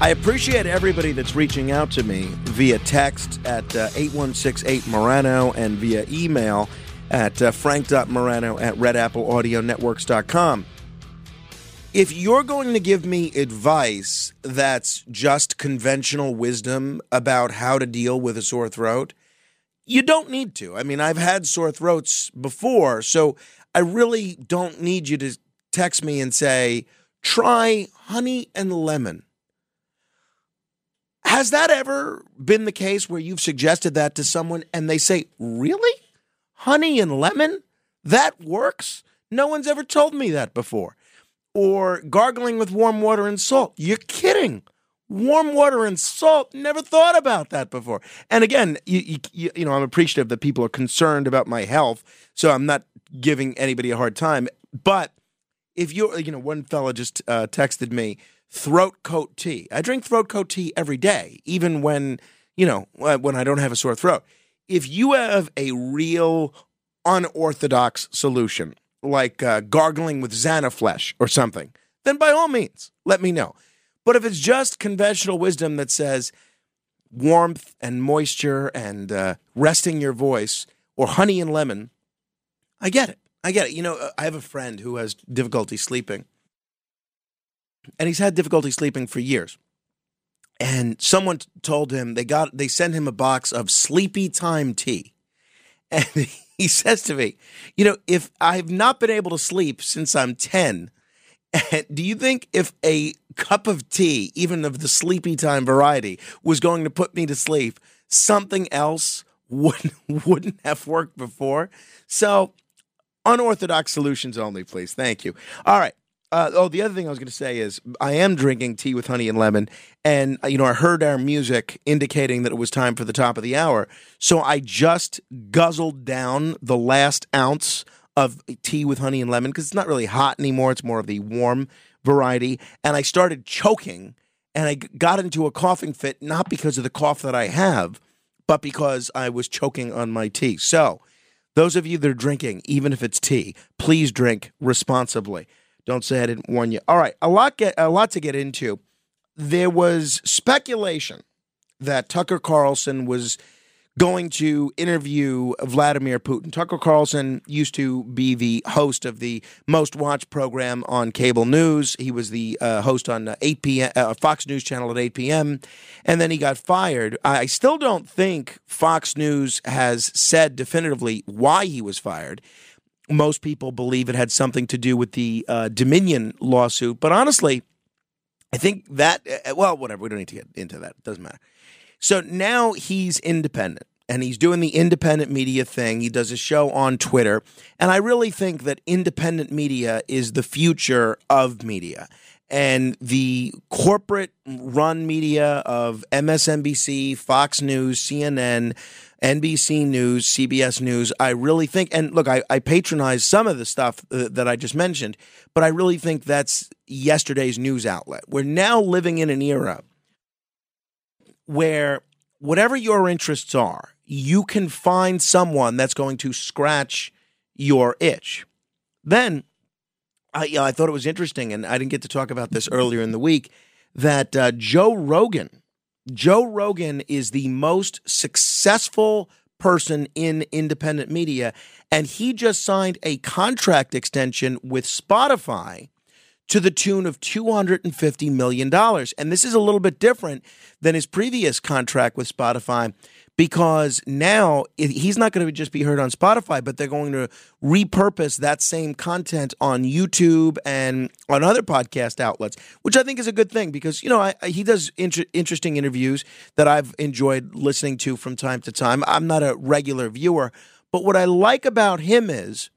I appreciate everybody that's reaching out to me via text at uh, 8168 Morano and via email at uh, frank.morano at redappleaudionetworks.com. If you're going to give me advice that's just conventional wisdom about how to deal with a sore throat, you don't need to. I mean, I've had sore throats before, so I really don't need you to text me and say, try honey and lemon. Has that ever been the case where you've suggested that to someone and they say, really? Honey and lemon? That works? No one's ever told me that before. Or gargling with warm water and salt. You're kidding. Warm water and salt. Never thought about that before. And again, you, you, you know, I'm appreciative that people are concerned about my health, so I'm not giving anybody a hard time. But if you're, you know, one fella just uh, texted me throat coat tea. I drink throat coat tea every day, even when, you know, when I don't have a sore throat. If you have a real unorthodox solution, like uh, gargling with Xanaflesh or something, then by all means, let me know. But if it's just conventional wisdom that says warmth and moisture and uh, resting your voice or honey and lemon, I get it. I get it. You know, uh, I have a friend who has difficulty sleeping, and he's had difficulty sleeping for years. And someone told him they got they sent him a box of sleepy time tea, and he says to me, "You know, if I've not been able to sleep since I'm ten, do you think if a cup of tea, even of the sleepy time variety, was going to put me to sleep, something else wouldn't wouldn't have worked before?" So unorthodox solutions only, please. Thank you. All right. Uh, oh, the other thing I was going to say is I am drinking tea with honey and lemon, and uh, you know I heard our music indicating that it was time for the top of the hour, so I just guzzled down the last ounce of tea with honey and lemon because it's not really hot anymore; it's more of the warm variety, and I started choking, and I got into a coughing fit not because of the cough that I have, but because I was choking on my tea. So. Those of you that are drinking, even if it's tea, please drink responsibly. Don't say I didn't warn you. All right, a lot get a lot to get into. There was speculation that Tucker Carlson was going to interview Vladimir Putin. Tucker Carlson used to be the host of the most watched program on cable news. He was the uh, host on uh, 8 p.m. Uh, Fox News Channel at 8 p.m. and then he got fired. I still don't think Fox News has said definitively why he was fired. Most people believe it had something to do with the uh, Dominion lawsuit, but honestly, I think that uh, well, whatever. We don't need to get into that. It doesn't matter. So now he's independent and he's doing the independent media thing. He does a show on Twitter. And I really think that independent media is the future of media. And the corporate run media of MSNBC, Fox News, CNN, NBC News, CBS News, I really think, and look, I, I patronize some of the stuff uh, that I just mentioned, but I really think that's yesterday's news outlet. We're now living in an era where whatever your interests are, you can find someone that's going to scratch your itch. Then I, yeah, I thought it was interesting, and I didn't get to talk about this earlier in the week, that uh, Joe Rogan, Joe Rogan is the most successful person in independent media, and he just signed a contract extension with Spotify to the tune of $250 million. And this is a little bit different than his previous contract with Spotify because now he's not going to just be heard on Spotify, but they're going to repurpose that same content on YouTube and on other podcast outlets, which I think is a good thing because, you know, I, he does inter- interesting interviews that I've enjoyed listening to from time to time. I'm not a regular viewer, but what I like about him is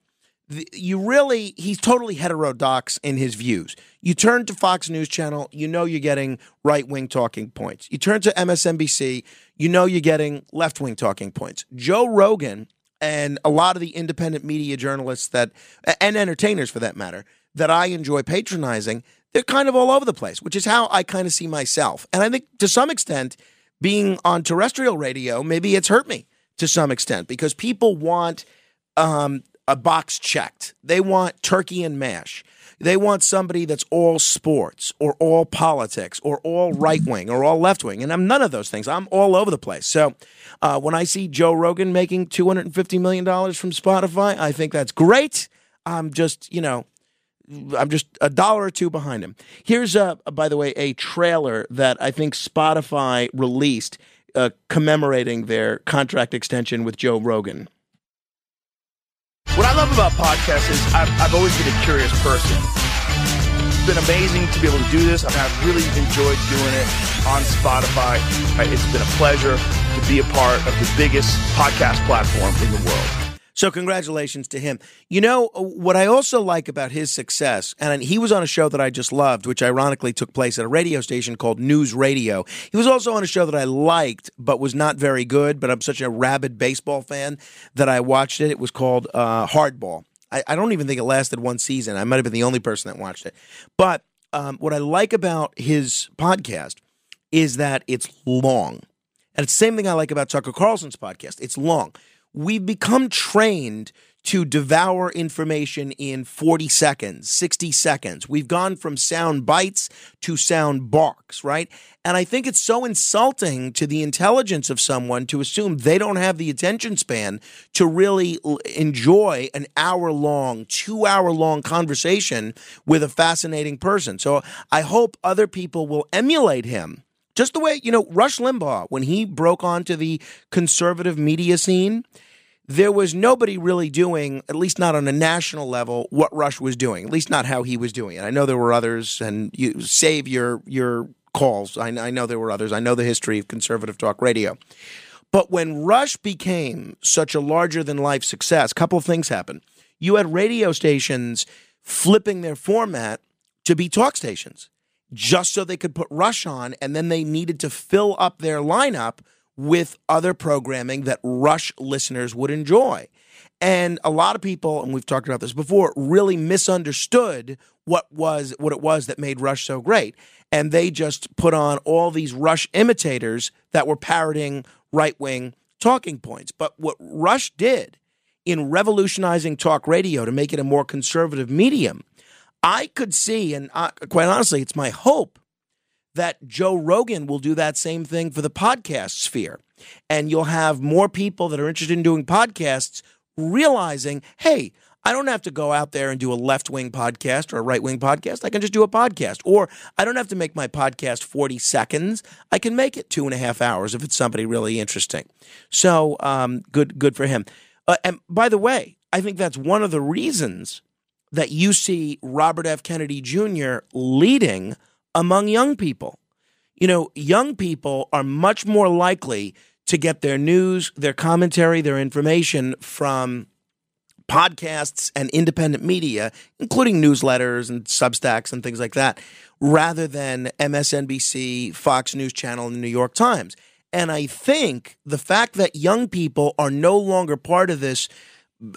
you really he's totally heterodox in his views. You turn to Fox News Channel, you know you're getting right wing talking points. You turn to MSNBC, you know you're getting left wing talking points. Joe Rogan and a lot of the independent media journalists that and entertainers for that matter that I enjoy patronizing, they're kind of all over the place, which is how I kind of see myself. And I think to some extent, being on terrestrial radio, maybe it's hurt me to some extent because people want um, a box checked. They want turkey and mash. They want somebody that's all sports or all politics or all right wing or all left wing. And I'm none of those things. I'm all over the place. So uh, when I see Joe Rogan making $250 million from Spotify, I think that's great. I'm just, you know, I'm just a dollar or two behind him. Here's, uh, by the way, a trailer that I think Spotify released uh, commemorating their contract extension with Joe Rogan. What I love about podcasts is I've, I've always been a curious person. It's been amazing to be able to do this. I mean, I've really enjoyed doing it on Spotify. It's been a pleasure to be a part of the biggest podcast platform in the world. So congratulations to him. You know what I also like about his success, and he was on a show that I just loved, which ironically took place at a radio station called News Radio. He was also on a show that I liked, but was not very good. But I'm such a rabid baseball fan that I watched it. It was called uh, Hardball. I, I, don't even think it lasted one season. I might have been the only person that watched it. But um, what I like about his podcast is that it's long. And it's the same thing I like about Tucker Carlson's podcast. It's long we've become trained to devour information in 40 seconds, 60 seconds. We've gone from sound bites to sound barks, right? And I think it's so insulting to the intelligence of someone to assume they don't have the attention span to really enjoy an hour long, two hour long conversation with a fascinating person. So I hope other people will emulate him. Just the way, you know, Rush Limbaugh, when he broke onto the conservative media scene, there was nobody really doing, at least not on a national level, what Rush was doing. At least not how he was doing it. I know there were others, and you save your your calls. I, I know there were others. I know the history of conservative talk radio. But when Rush became such a larger than life success, a couple of things happened. You had radio stations flipping their format to be talk stations just so they could put Rush on, and then they needed to fill up their lineup with other programming that Rush listeners would enjoy. And a lot of people, and we've talked about this before, really misunderstood what was what it was that made Rush so great. And they just put on all these Rush imitators that were parroting right wing talking points. But what Rush did in revolutionizing talk radio to make it a more conservative medium, I could see, and I, quite honestly, it's my hope that Joe Rogan will do that same thing for the podcast sphere. And you'll have more people that are interested in doing podcasts realizing, hey, I don't have to go out there and do a left wing podcast or a right wing podcast. I can just do a podcast. Or I don't have to make my podcast 40 seconds. I can make it two and a half hours if it's somebody really interesting. So um, good, good for him. Uh, and by the way, I think that's one of the reasons that you see Robert F. Kennedy Jr. leading among young people. You know, young people are much more likely to get their news, their commentary, their information from podcasts and independent media, including newsletters and Substacks and things like that, rather than MSNBC, Fox News Channel, and the New York Times. And I think the fact that young people are no longer part of this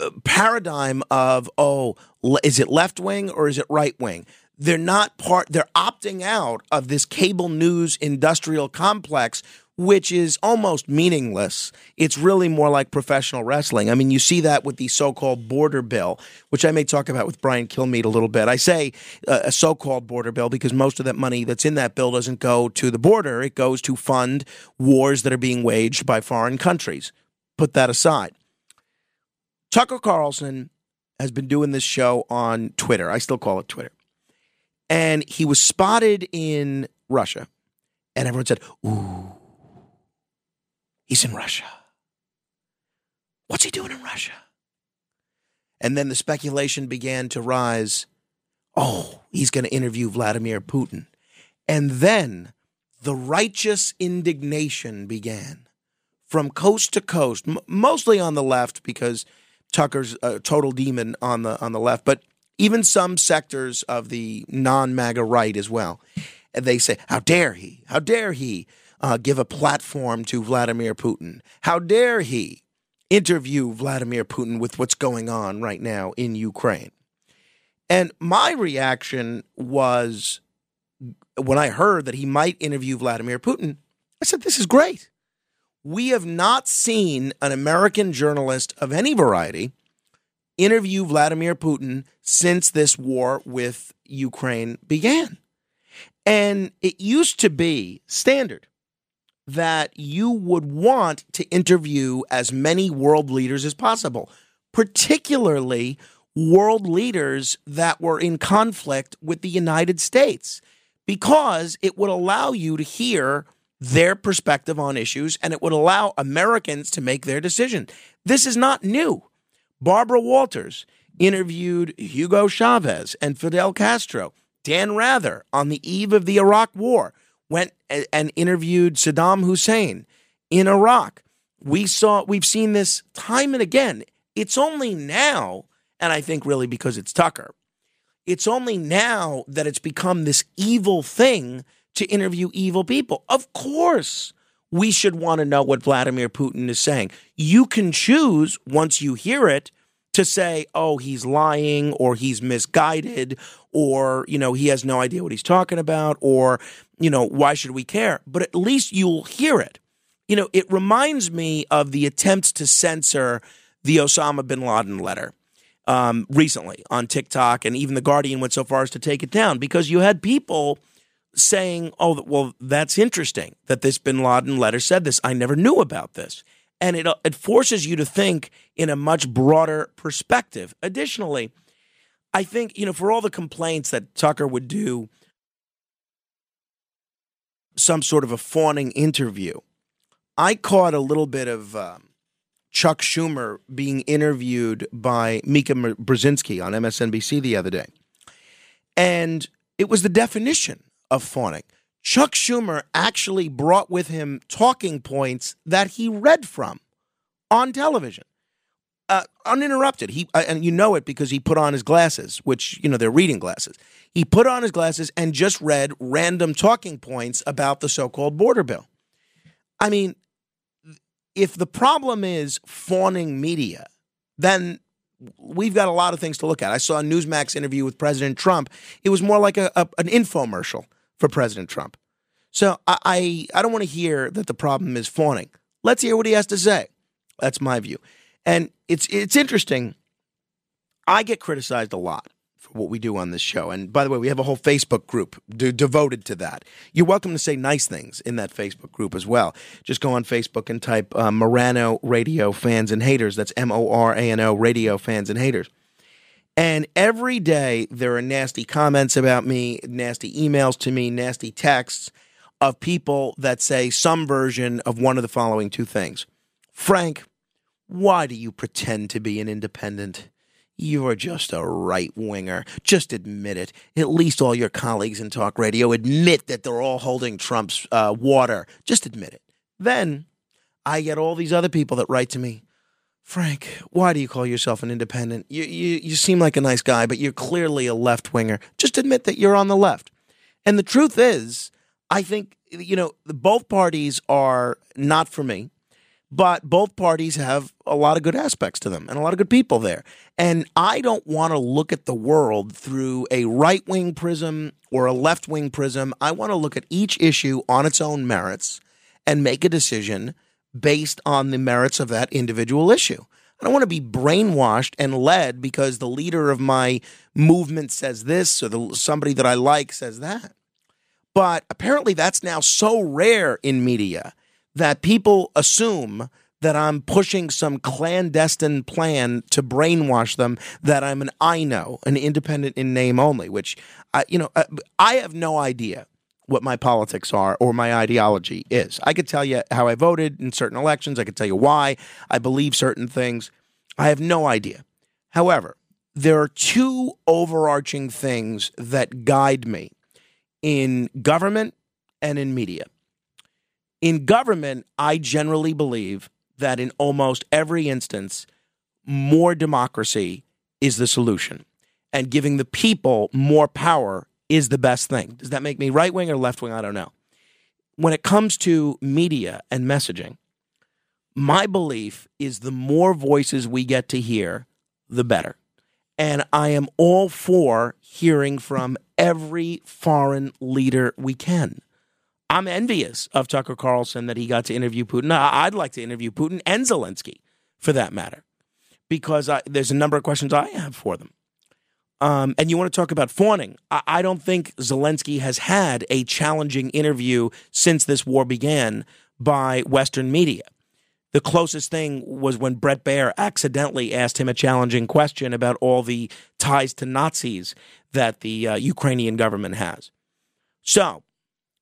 uh, paradigm of, oh, is it left wing or is it right wing? They're not part they're opting out of this cable news industrial complex which is almost meaningless. It's really more like professional wrestling. I mean, you see that with the so-called border bill, which I may talk about with Brian Kilmeade a little bit. I say uh, a so-called border bill because most of that money that's in that bill doesn't go to the border. It goes to fund wars that are being waged by foreign countries. Put that aside. Tucker Carlson has been doing this show on Twitter. I still call it Twitter and he was spotted in Russia, and everyone said, "Ooh, he's in Russia. What's he doing in Russia?" And then the speculation began to rise. Oh, he's going to interview Vladimir Putin. And then the righteous indignation began from coast to coast, m- mostly on the left, because Tucker's a total demon on the on the left, but even some sectors of the non-MAGA right as well. And they say, "How dare he? How dare he uh, give a platform to Vladimir Putin? How dare he interview Vladimir Putin with what's going on right now in Ukraine?" And my reaction was when I heard that he might interview Vladimir Putin, I said, This is great. We have not seen an American journalist of any variety interview Vladimir Putin since this war with Ukraine began. And it used to be standard that you would want to interview as many world leaders as possible, particularly world leaders that were in conflict with the United States, because it would allow you to hear their perspective on issues and it would allow Americans to make their decision. This is not new. Barbara Walters interviewed Hugo Chavez and Fidel Castro. Dan Rather, on the eve of the Iraq War, went and interviewed Saddam Hussein in Iraq. We saw we've seen this time and again. It's only now, and I think really because it's Tucker, it's only now that it's become this evil thing to interview evil people. Of course, we should want to know what Vladimir Putin is saying. You can choose once you hear it to say, oh, he's lying or he's misguided or, you know, he has no idea what he's talking about or, you know, why should we care? But at least you'll hear it. You know, it reminds me of the attempts to censor the Osama bin Laden letter. Um, recently on TikTok, and even The Guardian went so far as to take it down because you had people saying, oh, well, that's interesting that this bin Laden letter said this. I never knew about this and it it forces you to think in a much broader perspective. Additionally, I think you know for all the complaints that Tucker would do some sort of a fawning interview, I caught a little bit of um, Chuck Schumer being interviewed by Mika Brzezinski on MSNBC the other day, and it was the definition of fawning. Chuck Schumer actually brought with him talking points that he read from on television. Uh, uninterrupted. He uh, and you know it because he put on his glasses, which you know they're reading glasses. He put on his glasses and just read random talking points about the so-called border bill. I mean, if the problem is fawning media, then we've got a lot of things to look at. I saw a Newsmax interview with President Trump. It was more like a, a an infomercial for President Trump. So I, I, I don't want to hear that the problem is fawning. Let's hear what he has to say. That's my view. And it's it's interesting. I get criticized a lot for what we do on this show. And by the way, we have a whole Facebook group de- devoted to that. You're welcome to say nice things in that Facebook group as well. Just go on Facebook and type uh, Morano Radio Fans and Haters. That's M O R A N O Radio Fans and Haters. And every day there are nasty comments about me, nasty emails to me, nasty texts of people that say some version of one of the following two things. Frank, why do you pretend to be an independent? You're just a right winger. Just admit it. At least all your colleagues in talk radio admit that they're all holding Trump's uh, water. Just admit it. Then I get all these other people that write to me. Frank, why do you call yourself an independent? You, you, you seem like a nice guy, but you're clearly a left winger. Just admit that you're on the left. And the truth is, I think, you know, both parties are not for me, but both parties have a lot of good aspects to them and a lot of good people there. And I don't want to look at the world through a right wing prism or a left wing prism. I want to look at each issue on its own merits and make a decision based on the merits of that individual issue. I don't want to be brainwashed and led because the leader of my movement says this or the, somebody that I like says that. But apparently, that's now so rare in media that people assume that I'm pushing some clandestine plan to brainwash them that I'm an I know, an independent in name only, which, I, you know, uh, I have no idea what my politics are or my ideology is. I could tell you how I voted in certain elections. I could tell you why I believe certain things. I have no idea. However, there are two overarching things that guide me in government and in media. In government, I generally believe that in almost every instance, more democracy is the solution, and giving the people more power is the best thing. Does that make me right wing or left wing? I don't know. When it comes to media and messaging, my belief is the more voices we get to hear, the better. And I am all for hearing from every foreign leader we can. I'm envious of Tucker Carlson that he got to interview Putin. I'd like to interview Putin and Zelensky for that matter, because I, there's a number of questions I have for them. Um, and you want to talk about fawning? I, I don't think Zelensky has had a challenging interview since this war began by Western media. The closest thing was when Bret Baier accidentally asked him a challenging question about all the ties to Nazis that the uh, Ukrainian government has. So,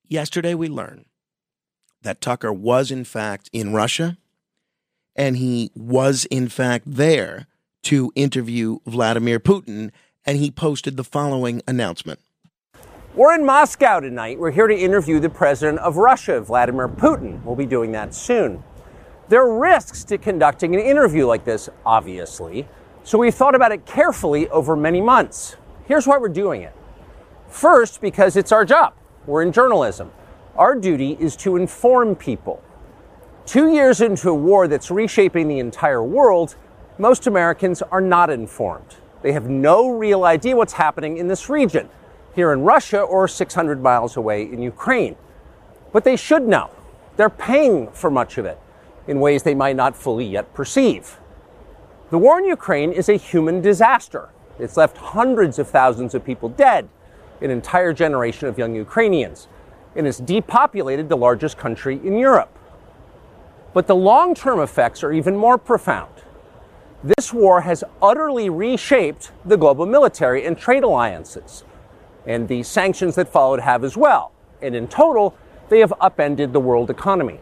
yesterday we learned that Tucker was, in fact, in Russia, and he was, in fact, there to interview Vladimir Putin, and he posted the following announcement. We're in Moscow tonight. We're here to interview the president of Russia, Vladimir Putin. We'll be doing that soon. There are risks to conducting an interview like this, obviously, so we thought about it carefully over many months. Here's why we're doing it. First, because it's our job. We're in journalism. Our duty is to inform people. Two years into a war that's reshaping the entire world, most Americans are not informed. They have no real idea what's happening in this region, here in Russia or 600 miles away in Ukraine. But they should know. They're paying for much of it in ways they might not fully yet perceive. The war in Ukraine is a human disaster. It's left hundreds of thousands of people dead, an entire generation of young Ukrainians, and it's depopulated the largest country in Europe. But the long term effects are even more profound. This war has utterly reshaped the global military and trade alliances, and the sanctions that followed have as well. And in total, they have upended the world economy.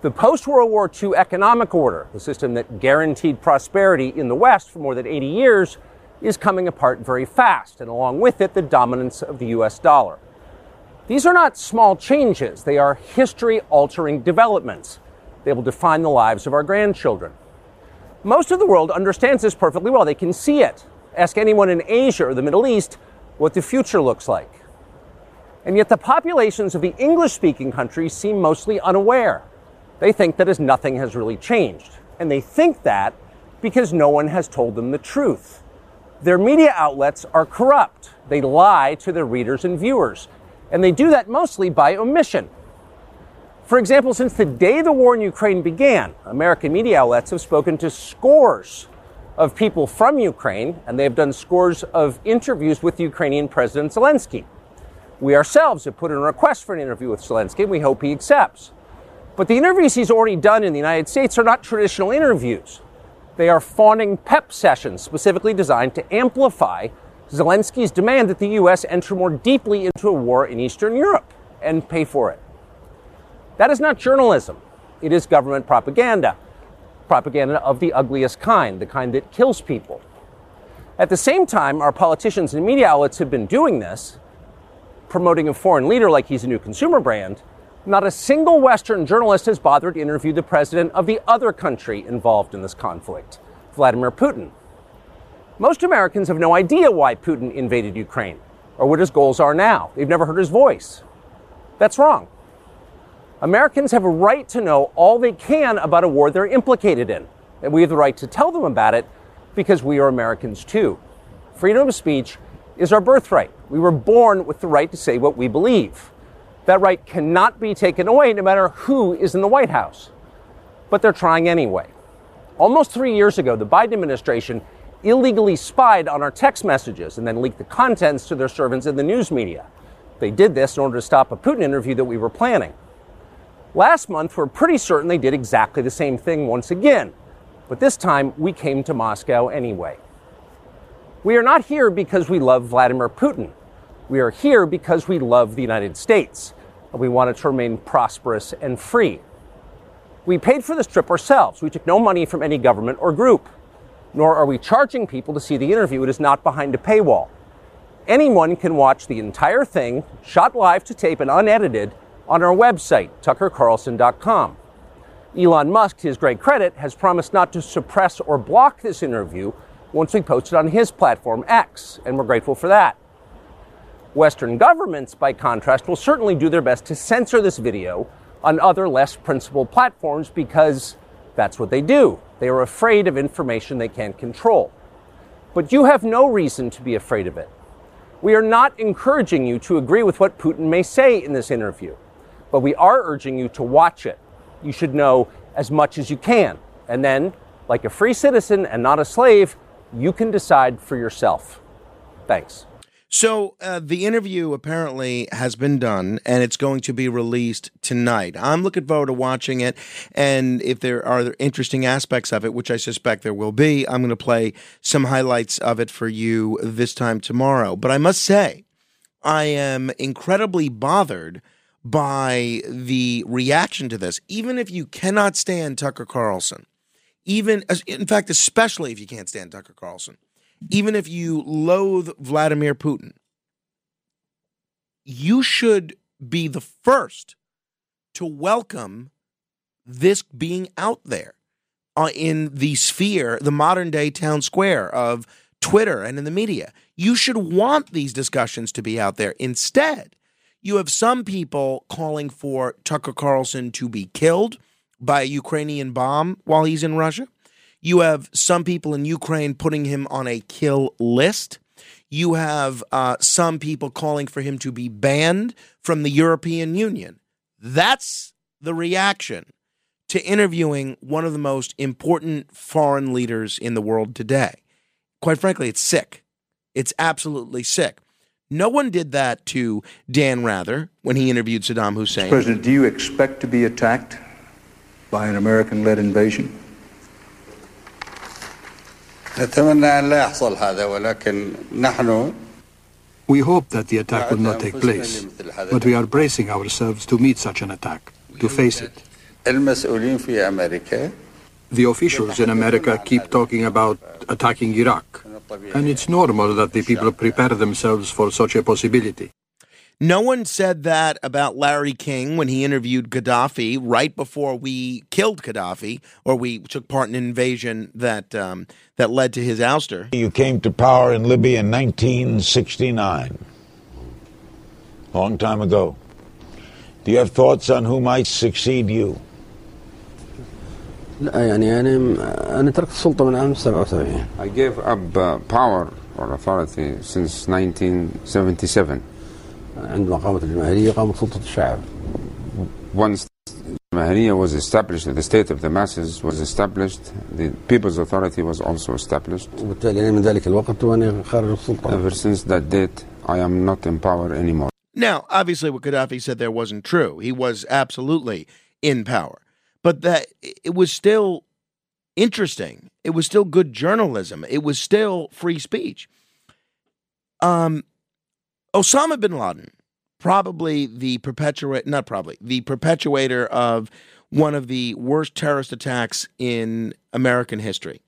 The post World War II economic order, the system that guaranteed prosperity in the West for more than 80 years, is coming apart very fast, and along with it, the dominance of the US dollar. These are not small changes, they are history altering developments. They will define the lives of our grandchildren. Most of the world understands this perfectly well. They can see it. Ask anyone in Asia or the Middle East what the future looks like. And yet, the populations of the English speaking countries seem mostly unaware. They think that as nothing has really changed. And they think that because no one has told them the truth. Their media outlets are corrupt. They lie to their readers and viewers. And they do that mostly by omission. For example, since the day the war in Ukraine began, American media outlets have spoken to scores of people from Ukraine, and they have done scores of interviews with Ukrainian President Zelensky. We ourselves have put in a request for an interview with Zelensky, and we hope he accepts. But the interviews he's already done in the United States are not traditional interviews. They are fawning pep sessions specifically designed to amplify Zelensky's demand that the U.S. enter more deeply into a war in Eastern Europe and pay for it. That is not journalism. It is government propaganda. Propaganda of the ugliest kind, the kind that kills people. At the same time, our politicians and media outlets have been doing this, promoting a foreign leader like he's a new consumer brand, not a single Western journalist has bothered to interview the president of the other country involved in this conflict, Vladimir Putin. Most Americans have no idea why Putin invaded Ukraine or what his goals are now. They've never heard his voice. That's wrong. Americans have a right to know all they can about a war they're implicated in, and we have the right to tell them about it because we are Americans too. Freedom of speech is our birthright. We were born with the right to say what we believe. That right cannot be taken away no matter who is in the White House. But they're trying anyway. Almost three years ago, the Biden administration illegally spied on our text messages and then leaked the contents to their servants in the news media. They did this in order to stop a Putin interview that we were planning. Last month, we're pretty certain they did exactly the same thing once again, but this time we came to Moscow anyway. We are not here because we love Vladimir Putin. We are here because we love the United States and we want it to remain prosperous and free. We paid for this trip ourselves. We took no money from any government or group. Nor are we charging people to see the interview. It is not behind a paywall. Anyone can watch the entire thing, shot live to tape and unedited, on our website, tuckercarlson.com. Elon Musk, to his great credit, has promised not to suppress or block this interview once we post it on his platform, X, and we're grateful for that. Western governments, by contrast, will certainly do their best to censor this video on other less principled platforms because that's what they do. They are afraid of information they can't control. But you have no reason to be afraid of it. We are not encouraging you to agree with what Putin may say in this interview, but we are urging you to watch it. You should know as much as you can. And then, like a free citizen and not a slave, you can decide for yourself. Thanks. So uh, the interview apparently has been done, and it's going to be released tonight. I'm looking forward to watching it, and if there are interesting aspects of it, which I suspect there will be, I'm going to play some highlights of it for you this time tomorrow. But I must say, I am incredibly bothered by the reaction to this. Even if you cannot stand Tucker Carlson, even in fact, especially if you can't stand Tucker Carlson even if you loathe Vladimir Putin, you should be the first to welcome this being out there uh, in the sphere, the modern day town square of Twitter and in the media. You should want these discussions to be out there. Instead, you have some people calling for Tucker Carlson to be killed by a Ukrainian bomb while he's in Russia. You have some people in Ukraine putting him on a kill list. You have uh, some people calling for him to be banned from the European Union. That's the reaction to interviewing one of the most important foreign leaders in the world today. Quite frankly, it's sick. It's absolutely sick. No one did that to Dan Rather when he interviewed Saddam Hussein. Mr. President, do you expect to be attacked by an American led invasion? We hope that the attack will not take place, but we are bracing ourselves to meet such an attack, to face it. The officials in America keep talking about attacking Iraq, and it's normal that the people prepare themselves for such a possibility. No one said that about Larry King when he interviewed Gaddafi right before we killed Gaddafi, or we took part in an invasion that um, that led to his ouster. You came to power in Libya in 1969, long time ago. Do you have thoughts on who might succeed you? I gave up uh, power or authority since 1977. عندما قامت الجماهيرية قامت سلطة الشعب. Once Mahariya was established, the state of the masses was established, the people's authority was also established. وبالتالي من ذلك الوقت وأنا خارج السلطة. Ever since that date, I am not in power anymore. Now, obviously, what Gaddafi said there wasn't true. He was absolutely in power, but that it was still interesting. It was still good journalism. It was still free speech. Um, Osama bin Laden, probably the perpetuator, not probably, the perpetuator of one of the worst terrorist attacks in American history.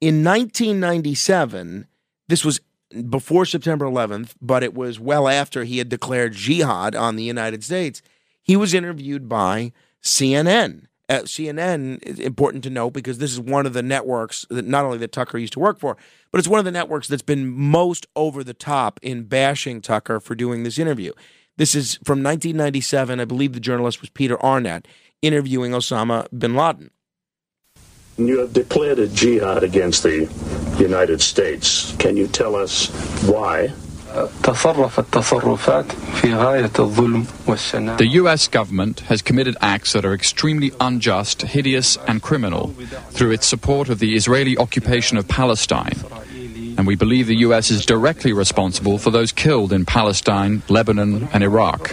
In 1997, this was before September 11th, but it was well after he had declared jihad on the United States. He was interviewed by CNN. Uh, CNN is important to note because this is one of the networks that not only that Tucker used to work for, but it's one of the networks that's been most over the top in bashing Tucker for doing this interview. This is from 1997. I believe the journalist was Peter Arnett interviewing Osama bin Laden. You have declared a jihad against the United States. Can you tell us why? The US government has committed acts that are extremely unjust, hideous, and criminal through its support of the Israeli occupation of Palestine. And we believe the US is directly responsible for those killed in Palestine, Lebanon, and Iraq.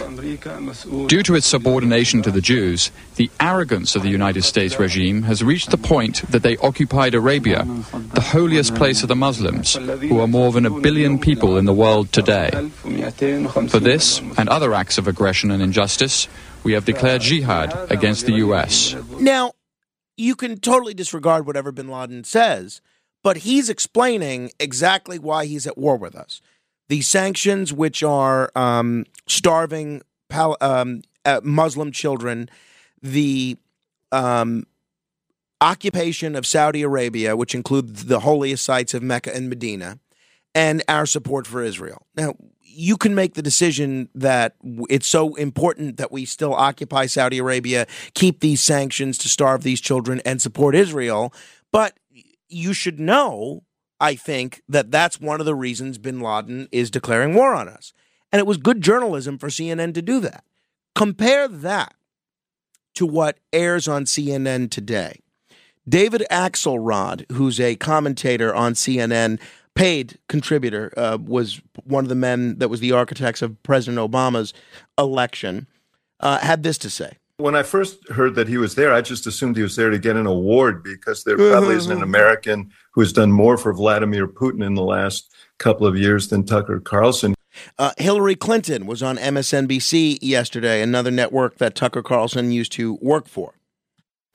Due to its subordination to the Jews, the arrogance of the United States regime has reached the point that they occupied Arabia, the holiest place of the Muslims, who are more than a billion people in the world today. For this and other acts of aggression and injustice, we have declared jihad against the U.S. Now, you can totally disregard whatever bin Laden says, but he's explaining exactly why he's at war with us. The sanctions, which are um, starving pal- um, uh, Muslim children, the um, occupation of Saudi Arabia, which includes the holiest sites of Mecca and Medina, and our support for Israel. Now, you can make the decision that it's so important that we still occupy Saudi Arabia, keep these sanctions to starve these children, and support Israel. But you should know, I think, that that's one of the reasons bin Laden is declaring war on us. And it was good journalism for CNN to do that. Compare that to what airs on CNN today. David Axelrod, who's a commentator on CNN, paid contributor, uh, was one of the men that was the architects of President Obama's election, uh, had this to say. When I first heard that he was there, I just assumed he was there to get an award because there probably isn't an American who has done more for Vladimir Putin in the last couple of years than Tucker Carlson. Uh, Hillary Clinton was on MSNBC yesterday, another network that Tucker Carlson used to work for.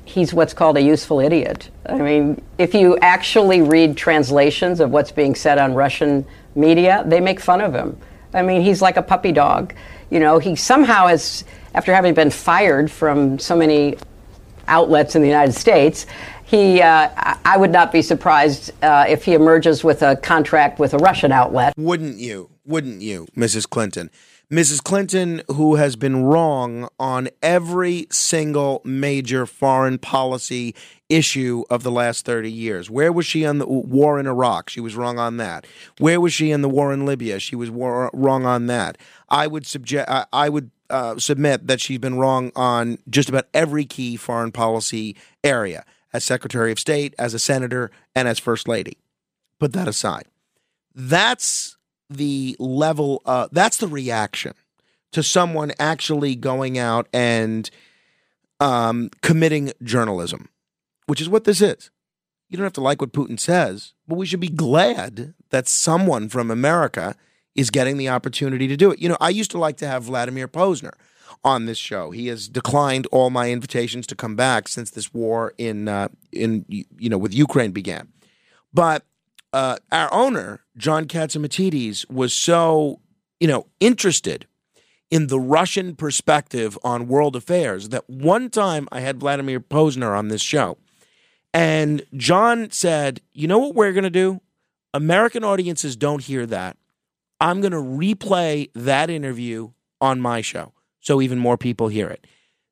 He's what's called a useful idiot. I mean, if you actually read translations of what's being said on Russian media, they make fun of him. I mean, he's like a puppy dog. You know, he somehow has, after having been fired from so many outlets in the United States, he, uh, I would not be surprised uh, if he emerges with a contract with a Russian outlet. Wouldn't you? Wouldn't you, Mrs. Clinton? Mrs. Clinton, who has been wrong on every single major foreign policy issue of the last 30 years. Where was she on the war in Iraq? She was wrong on that. Where was she in the war in Libya? She was war, wrong on that. I would subject I, I would uh, submit that she's been wrong on just about every key foreign policy area as Secretary of State, as a senator, and as First Lady. Put that aside. That's the level, uh, that's the reaction to someone actually going out and um, committing journalism, which is what this is. You don't have to like what Putin says, but we should be glad that someone from America is getting the opportunity to do it. You know, I used to like to have Vladimir Posner on this show. He has declined all my invitations to come back since this war in uh, in you know with Ukraine began. But uh, our owner John Catsimatidis was so you know interested in the Russian perspective on world affairs that one time I had Vladimir Posner on this show, and John said, "You know what we're going to do? American audiences don't hear that. I'm going to replay that interview on my show." so even more people hear it.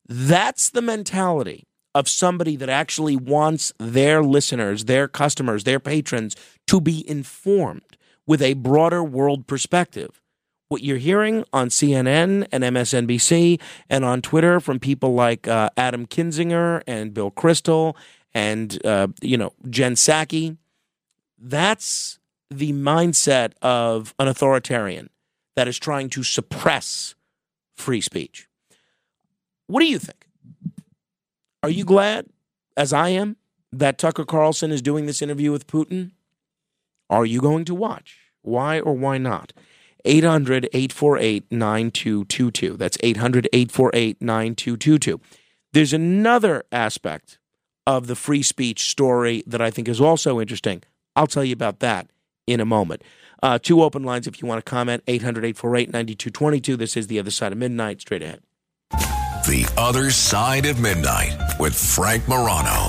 That's the mentality of somebody that actually wants their listeners, their customers, their patrons to be informed with a broader world perspective. What you're hearing on CNN and MSNBC and on Twitter from people like uh, Adam Kinzinger and Bill Kristol and uh, you know Jen Psaki, that's the mindset of an authoritarian that is trying to suppress free speech. What do you think? Are you glad, as I am, that Tucker Carlson is doing this interview with Putin? Are you going to watch? Why or why not? 800 848 9222. That's 800 848 9222. There's another aspect of the free speech story that I think is also interesting. I'll tell you about that in a moment. Uh, two open lines if you want to comment 800 848 9222. This is The Other Side of Midnight. Straight ahead. The Other Side of Midnight with Frank Morano.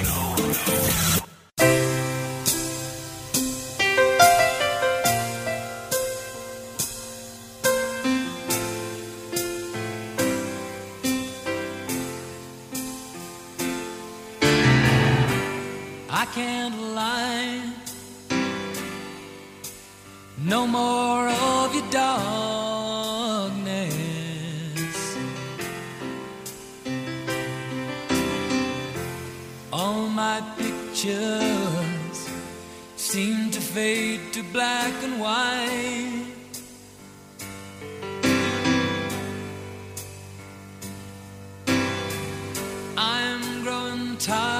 candlelight. No more of your darkness. All my pictures seem to fade to black and white. I'm growing tired.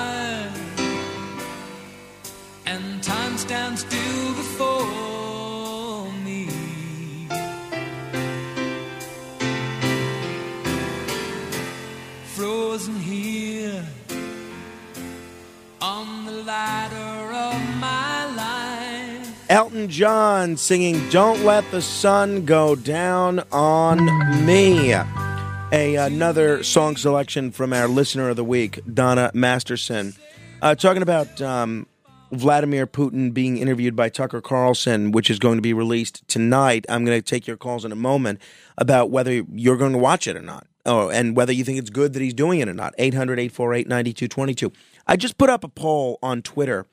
And time stands still before me. Frozen here on the ladder of my life. Elton John singing Don't Let the Sun Go Down on Me. A, another song selection from our listener of the week, Donna Masterson. Uh, talking about um, Vladimir Putin being interviewed by Tucker Carlson, which is going to be released tonight. I'm going to take your calls in a moment about whether you're going to watch it or not. Oh, and whether you think it's good that he's doing it or not. 800 848 9222. I just put up a poll on Twitter.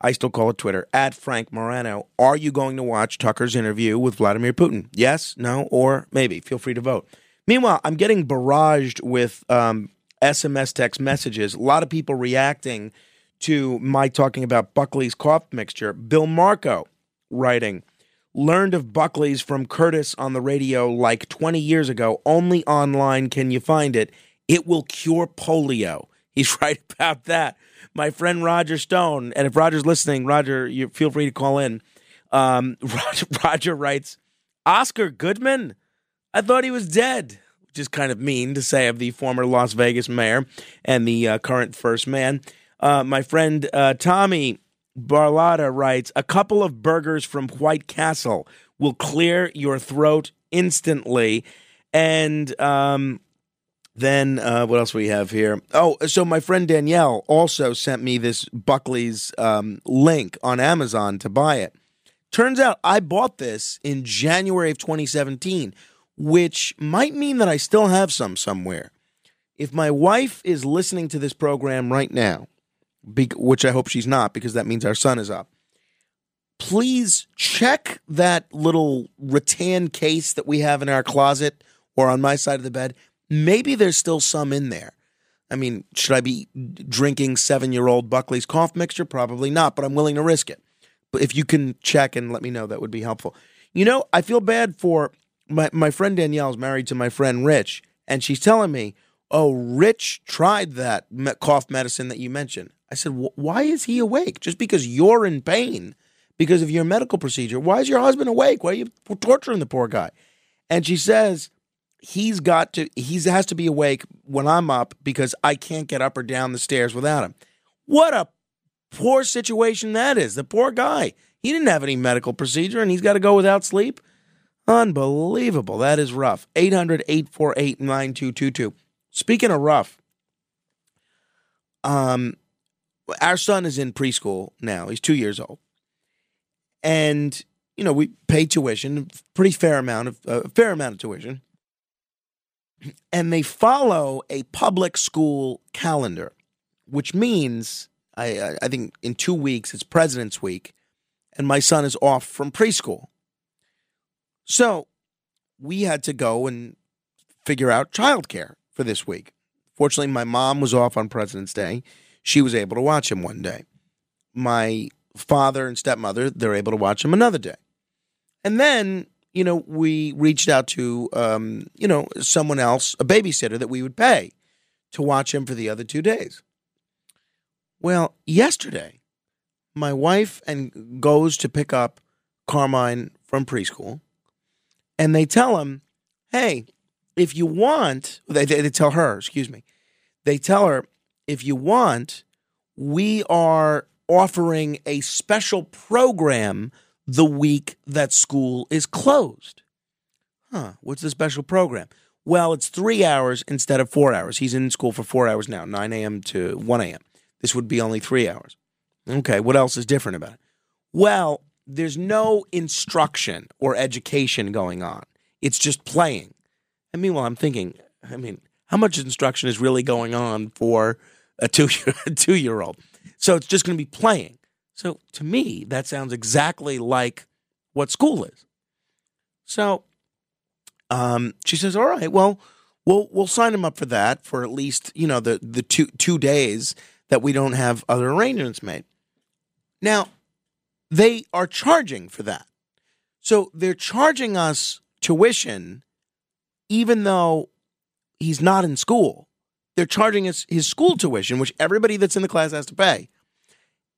I still call it Twitter, at Frank Morano. Are you going to watch Tucker's interview with Vladimir Putin? Yes, no, or maybe. Feel free to vote. Meanwhile, I'm getting barraged with um, SMS text messages. A lot of people reacting to my talking about Buckley's cough mixture. Bill Marco writing, learned of Buckley's from Curtis on the radio like 20 years ago. Only online can you find it. It will cure polio. He's right about that. My friend Roger Stone, and if Roger's listening, Roger, you feel free to call in. Um, Roger, Roger writes, Oscar Goodman. I thought he was dead, which is kind of mean to say of the former Las Vegas mayor and the uh, current first man. Uh, my friend uh, Tommy Barlotta writes, a couple of burgers from White Castle will clear your throat instantly. And um, then uh, what else we have here? Oh, so my friend Danielle also sent me this Buckley's um, link on Amazon to buy it. Turns out I bought this in January of 2017, which might mean that I still have some somewhere. If my wife is listening to this program right now, be- which I hope she's not because that means our son is up, please check that little rattan case that we have in our closet or on my side of the bed. Maybe there's still some in there. I mean, should I be drinking seven year old Buckley's cough mixture? Probably not, but I'm willing to risk it. But if you can check and let me know, that would be helpful. You know, I feel bad for my, my friend Danielle is married to my friend Rich, and she's telling me, oh, Rich tried that cough medicine that you mentioned. I said, why is he awake? Just because you're in pain because of your medical procedure. Why is your husband awake? Why are you torturing the poor guy? And she says, he's got to, he has to be awake when I'm up because I can't get up or down the stairs without him. What a poor situation that is. The poor guy. He didn't have any medical procedure and he's got to go without sleep. Unbelievable. That is rough. 800 848 9222. Speaking of rough, um, our son is in preschool now. He's two years old. And, you know, we pay tuition, pretty fair amount of, a uh, fair amount of tuition. And they follow a public school calendar, which means I, I- I think in two weeks it's President's Week, and my son is off from preschool. So we had to go and figure out childcare for this week. Fortunately, my mom was off on President's Day. She was able to watch him one day. My father and stepmother, they're able to watch him another day. And then, you know, we reached out to, um, you know, someone else, a babysitter that we would pay to watch him for the other two days. Well, yesterday, my wife and goes to pick up Carmine from preschool, and they tell him, "Hey, if you want," they, they, they tell her, excuse me, they tell her, if you want, we are offering a special program the week that school is closed. Huh, what's the special program? Well, it's three hours instead of four hours. He's in school for four hours now, 9 a.m. to 1 a.m. This would be only three hours. Okay, what else is different about it? Well, there's no instruction or education going on. It's just playing. And meanwhile, I'm thinking, I mean, how much instruction is really going on for a two a two year old? So it's just going to be playing. So to me, that sounds exactly like what school is. So um, she says, "All right, well, we'll we'll sign him up for that for at least you know the the two two days that we don't have other arrangements made. Now, they are charging for that. So they're charging us tuition even though he's not in school. They're charging us his school tuition, which everybody that's in the class has to pay.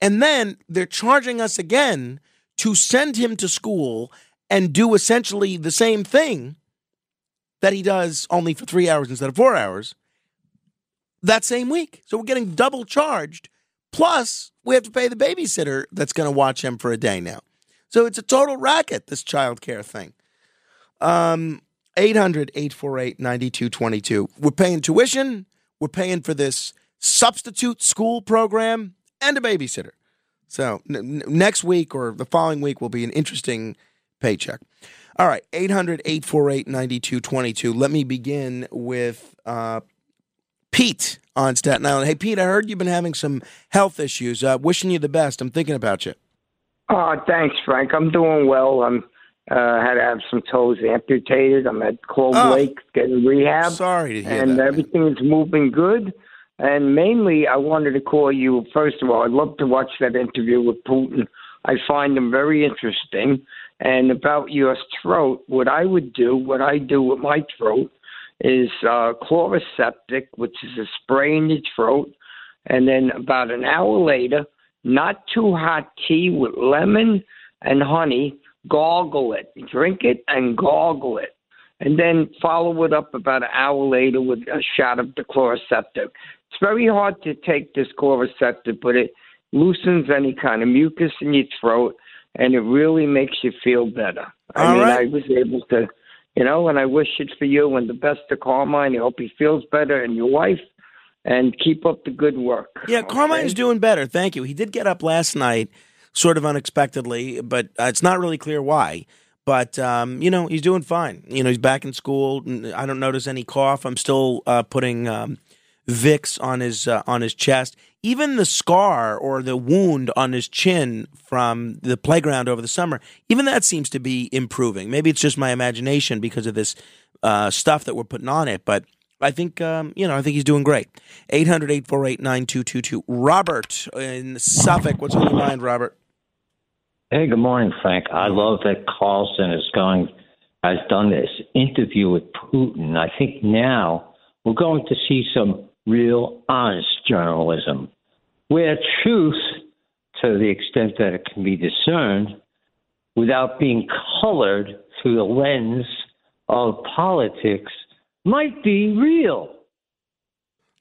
And then they're charging us again to send him to school and do essentially the same thing that he does only for three hours instead of four hours that same week. So we're getting double charged. Plus, we have to pay the babysitter that's going to watch him for a day now. So it's a total racket, this child care thing. Um, 800 848 9222. We're paying tuition, we're paying for this substitute school program, and a babysitter. So n- next week or the following week will be an interesting paycheck. All right, 800 848 9222. Let me begin with uh, Pete on Staten Island. Hey, Pete, I heard you've been having some health issues. Uh, wishing you the best. I'm thinking about you. Oh, thanks, Frank. I'm doing well. I'm uh, had to have some toes amputated. I'm at Clove Oh. Lake getting rehab. Sorry to hear and that. everything is moving good. And mainly, I wanted to call you. First of all, I'd love to watch that interview with Putin. I find him very interesting. And about your throat, what I would do, what I do with my throat, is uh, Chloraseptic, which is a spray in your throat, and then about an hour later, not too hot tea with lemon and honey. Gargle it, drink it, and gargle it and then follow it up about an hour later with a shot of the Chloraseptic. It's very hard to take this Chloraseptic, but it loosens any kind of mucus in your throat, and it really makes you feel better. I All mean, right. I was able to, you know, and I wish it for you and the best to Carmine. I hope he feels better and your wife, and keep up the good work. Yeah, Carmine's doing better. Thank you. He did get up last night, sort of unexpectedly, but uh, it's not really clear why. But um, you know, he's doing fine. You know, he's back in school. I don't notice any cough. I'm still uh, putting um, Vicks on his uh, on his chest. Even the scar or the wound on his chin from the playground over the summer, even that seems to be improving. Maybe it's just my imagination because of this uh, stuff that we're putting on it, but. I think um, you know. I think he's doing great. 800-848-9222. Robert in Suffolk. What's on your mind, Robert? Hey, good morning, Frank. I love that Carlson is going, has done this interview with Putin. I think now we're going to see some real honest journalism where truth, to the extent that it can be discerned, without being colored through the lens of politics, might be real.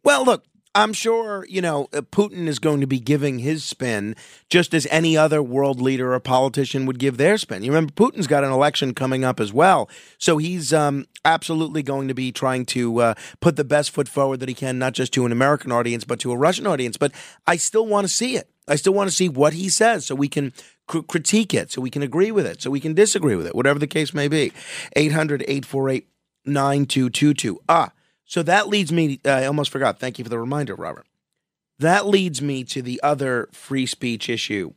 Well, look, I'm sure, you know, uh, Putin is going to be giving his spin just as any other world leader or politician would give their spin. You remember, Putin's got an election coming up as well. So he's um, absolutely going to be trying to uh, put the best foot forward that he can, not just to an American audience, but to a Russian audience. But I still want to see it. I still want to see what he says so we can cr- critique it, so we can agree with it, so we can disagree with it, whatever the case may be. 800 848 9222. Ah, so that leads me, uh, I almost forgot. Thank you for the reminder, Robert. That leads me to the other free speech issue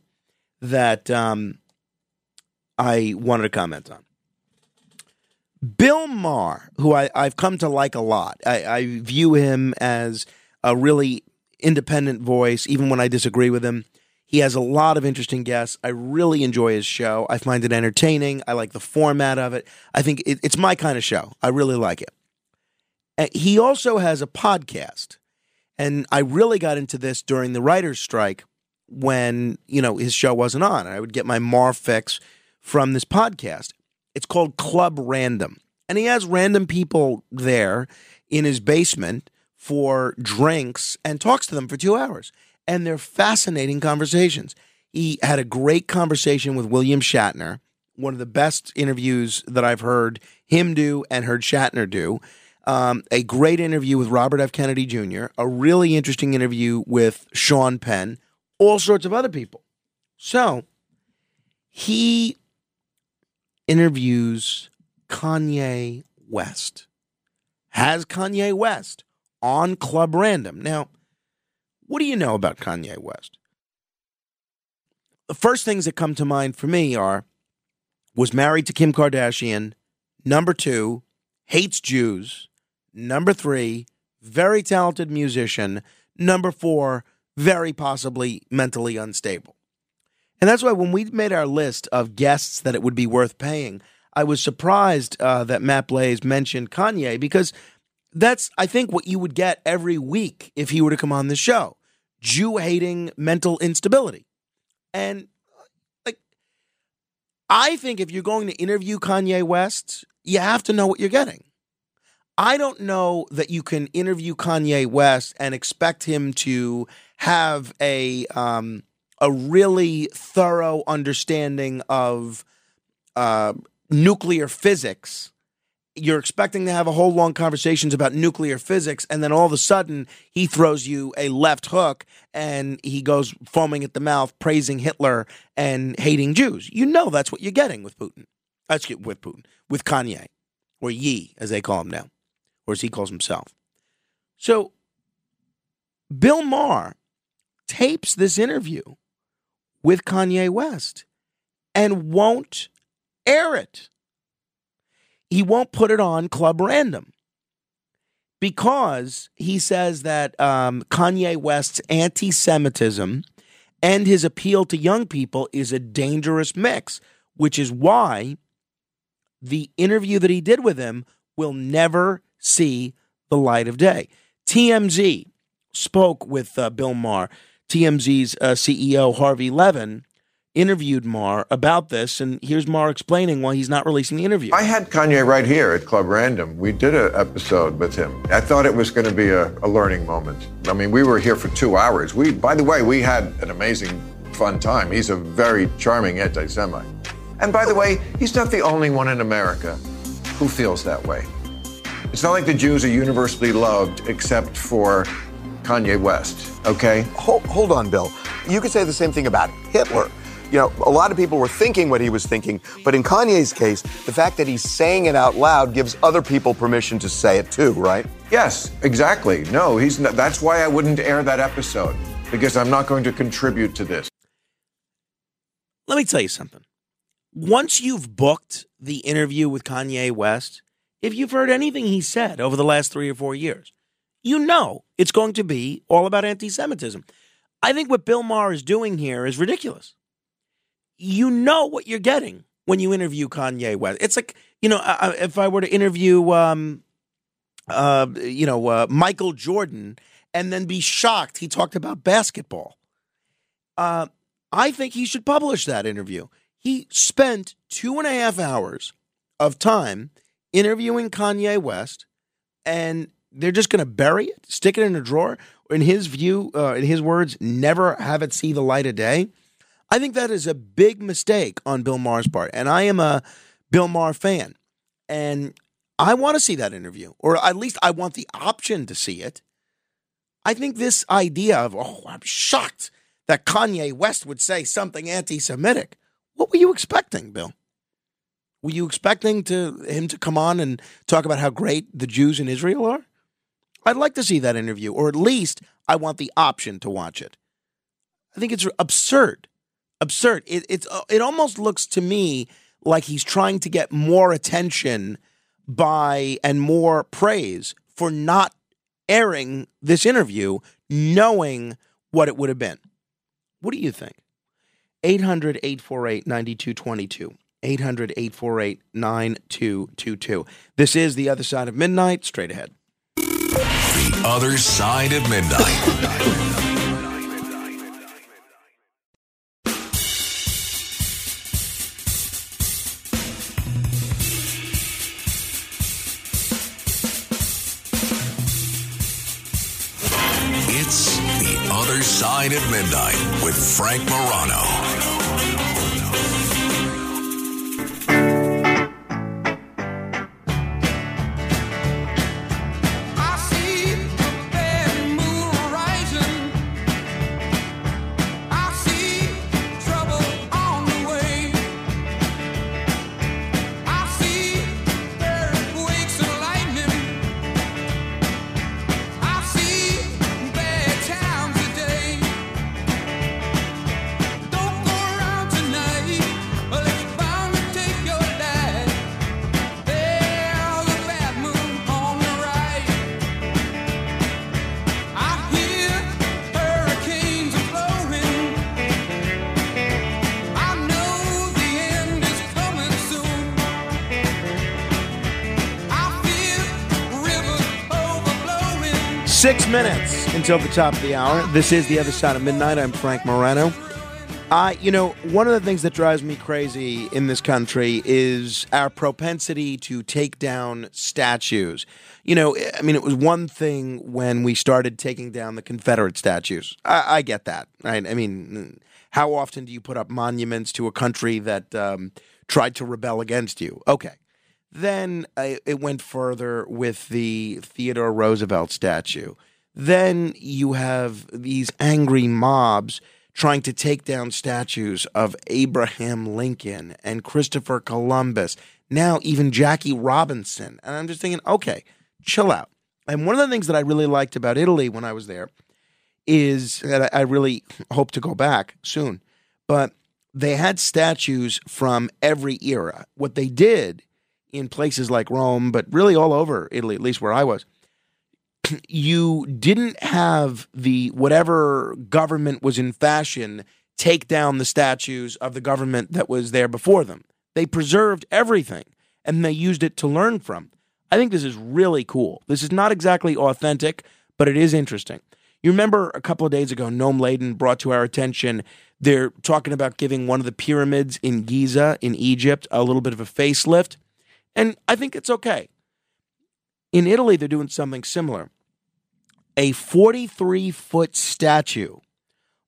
that um, I wanted to comment on. Bill Maher, who I, I've come to like a lot, I, I view him as a really independent voice, even when I disagree with him. He has a lot of interesting guests. I really enjoy his show. I find it entertaining. I like the format of it. I think it, it's my kind of show. I really like it. Uh, He also has a podcast, and I really got into this during the writer's strike when you know his show wasn't on. I would get my Maher fix from this podcast. It's called Club Random, and he has random people there in his basement for drinks and talks to them for two hours, and they're fascinating conversations. He had a great conversation with William Shatner, one of the best interviews that I've heard him do and heard Shatner do. Um, a great interview with Robert F. Kennedy Jr., a really interesting interview with Sean Penn, all sorts of other people. So he interviews Kanye West, has Kanye West on Club Random. Now, what do you know about Kanye West? The first things that come to mind for me are was married to Kim Kardashian, number two, hates Jews, number three, very talented musician, number four, very possibly mentally unstable. And that's why when we made our list of guests that it would be worth paying, I was surprised uh, that Matt Blaze mentioned Kanye because that's, I think, what you would get every week if he were to come on the show Jew hating mental instability. And like, I think if you're going to interview Kanye West, you have to know what you're getting. I don't know that you can interview Kanye West and expect him to have a um, a really thorough understanding of uh, nuclear physics. You're expecting to have a whole long conversations about nuclear physics, and then all of a sudden he throws you a left hook and he goes foaming at the mouth, praising Hitler and hating Jews. You know that's what you're getting with Putin. That's with Putin, with Kanye, or Ye, as they call him now, or as he calls himself. So Bill Maher tapes this interview with Kanye West and won't air it. He won't put it on Club Random because he says that um, Kanye West's anti Semitism and his appeal to young people is a dangerous mix, which is why the interview that he did with him will never see the light of day. TMZ spoke with uh, Bill Maher. TMZ's uh, CEO, Harvey Levin, interviewed Maher about this, and here's Maher explaining why he's not releasing the interview. I had Kanye right here at Club Random. We did an episode with him. I thought it was going to be a, a learning moment. I mean, we were here for two hours. We, by the way, we had an amazing, fun time. He's a very charming anti-Semite. And by the way, he's not the only one in America who feels that way. It's not like the Jews are universally loved except for Kanye West, okay? Hold, hold on, Bill. You could say the same thing about Hitler. You know, a lot of people were thinking what he was thinking, but in Kanye's case, the fact that he's saying it out loud gives other people permission to say it too, right? Yes, exactly. No, he's not, that's why I wouldn't air that episode because I'm not going to contribute to this. Let me tell you something. Once you've booked the interview with Kanye West, if you've heard anything he said over the last three or four years, you know it's going to be all about anti Semitism. I think what Bill Maher is doing here is ridiculous. You know what you're getting when you interview Kanye West. It's like, you know, if I were to interview, um, uh, you know, uh, Michael Jordan and then be shocked he talked about basketball. Uh, I think he should publish that interview. He spent two and a half hours of time interviewing Kanye West, and they're just going to bury it, stick it in a drawer. In his view, uh, in his words, never have it see the light of day. I think that is a big mistake on Bill Maher's part, and I am a Bill Maher fan, and I want to see that interview, or at least I want the option to see it. I think this idea of oh, I'm shocked that Kanye West would say something anti-Semitic. What were you expecting, Bill? Were you expecting to him to come on and talk about how great the Jews in Israel are? I'd like to see that interview, or at least I want the option to watch it. I think it's absurd, absurd. It, it's uh, it almost looks to me like he's trying to get more attention by and more praise for not airing this interview, knowing what it would have been. What do you think? 800 848 9222. 800 848 9222. This is The Other Side of Midnight. Straight ahead. The Other Side of Midnight. It's The Other Side of Midnight with Frank Morano. Until the top of the hour. This is the other side of midnight. I'm Frank Morano. Uh, you know, one of the things that drives me crazy in this country is our propensity to take down statues. You know, I mean, it was one thing when we started taking down the Confederate statues. I, I get that, right? I mean, how often do you put up monuments to a country that um, tried to rebel against you? Okay. Then uh, it went further with the Theodore Roosevelt statue. Then you have these angry mobs trying to take down statues of Abraham Lincoln and Christopher Columbus, now even Jackie Robinson. And I'm just thinking, okay, chill out. And one of the things that I really liked about Italy when I was there is that I really hope to go back soon, but they had statues from every era. What they did in places like Rome, but really all over Italy, at least where I was, you didn't have the whatever government was in fashion take down the statues of the government that was there before them. They preserved everything and they used it to learn from. I think this is really cool. This is not exactly authentic, but it is interesting. You remember a couple of days ago, Noam Laden brought to our attention, they're talking about giving one of the pyramids in Giza in Egypt a little bit of a facelift. And I think it's okay. In Italy, they're doing something similar. A 43 foot statue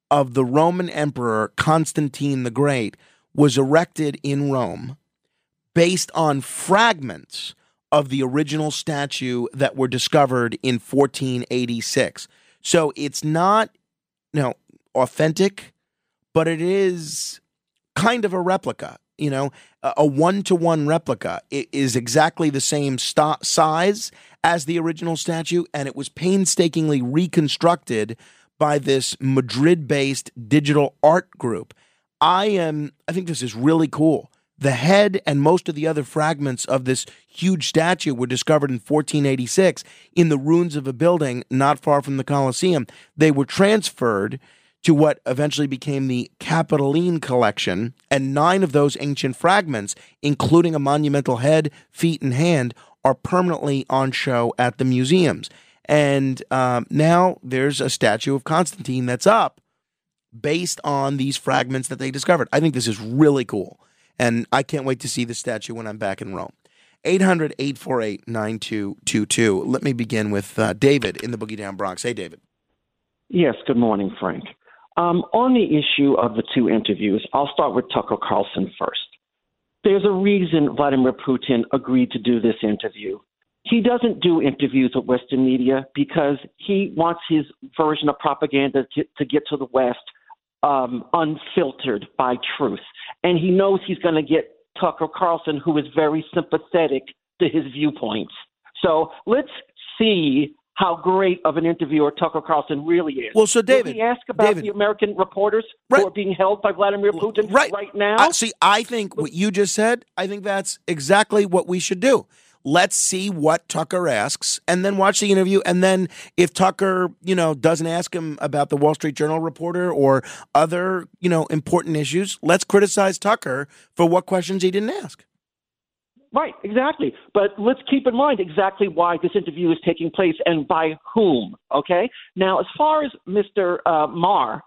of the Roman Emperor Constantine the Great was erected in Rome based on fragments of the original statue that were discovered in 1486. So it's not, you know, authentic, but it is kind of a replica. You know, a one to one replica is exactly the same st- size as the original statue, and it was painstakingly reconstructed by this Madrid based digital art group. I am, I think this is really cool. The head and most of the other fragments of this huge statue were discovered in 1486 in the ruins of a building not far from the Colosseum. They were transferred to what eventually became the Capitoline collection, and nine of those ancient fragments, including a monumental head, feet, and hand, are permanently on show at the museums. And um, now there's a statue of Constantine that's up based on these fragments that they discovered. I think this is really cool. And I can't wait to see the statue when I'm back in Rome. 800 848 9222. Let me begin with uh, David in the Boogie Down Bronx. Hey, David. Yes, good morning, Frank. Um, on the issue of the two interviews, I'll start with Tucker Carlson first. There's a reason Vladimir Putin agreed to do this interview. He doesn't do interviews with Western media because he wants his version of propaganda to, to get to the West um, unfiltered by truth. And he knows he's going to get Tucker Carlson, who is very sympathetic to his viewpoints. So let's see how great of an interviewer Tucker Carlson really is. Well, so David, Will he ask about David, the American reporters who are being held by Vladimir Putin right, right now? I'll see, I think what you just said, I think that's exactly what we should do. Let's see what Tucker asks and then watch the interview. And then if Tucker, you know, doesn't ask him about the Wall Street Journal reporter or other, you know, important issues, let's criticize Tucker for what questions he didn't ask. Right, exactly. But let's keep in mind exactly why this interview is taking place and by whom. Okay. Now, as far as Mr. Uh, Maher,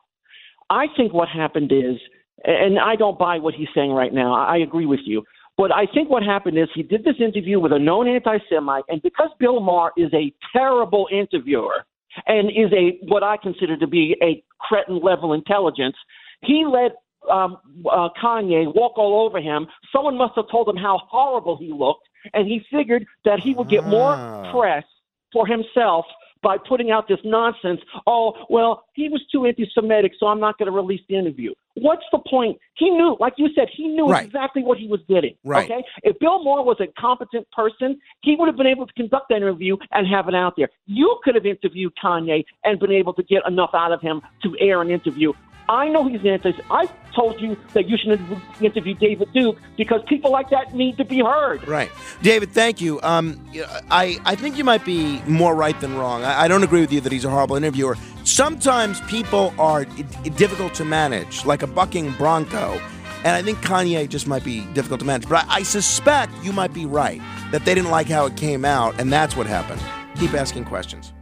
I think what happened is, and I don't buy what he's saying right now. I agree with you. But I think what happened is he did this interview with a known anti Semite, and because Bill Maher is a terrible interviewer and is a what I consider to be a cretin level intelligence, he let um, uh, Kanye walk all over him. Someone must have told him how horrible he looked, and he figured that he would get more press for himself by putting out this nonsense. Oh, well, he was too anti Semitic, so I'm not going to release the interview. What's the point? He knew, like you said, he knew Right. exactly what he was getting. Right. Okay? If Bill Maher was a competent person, he would have been able to conduct that interview and have it out there. You could have interviewed Kanye and been able to get enough out of him to air an interview. I know he's anti. I told you that you should interview David Duke because people like that need to be heard. Right. David, thank you. Um, I, I think you might be more right than wrong. I, I don't agree with you that he's a horrible interviewer. Sometimes people are i- difficult to manage, like a bucking bronco. And I think Kanye just might be difficult to manage. But I, I suspect you might be right that they didn't like how it came out, and that's what happened. Keep asking questions.